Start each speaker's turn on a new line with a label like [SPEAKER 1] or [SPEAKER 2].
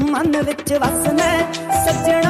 [SPEAKER 1] ਮਨ ਵਿੱਚ ਵਸਣਾ ਸੱਜਣਾ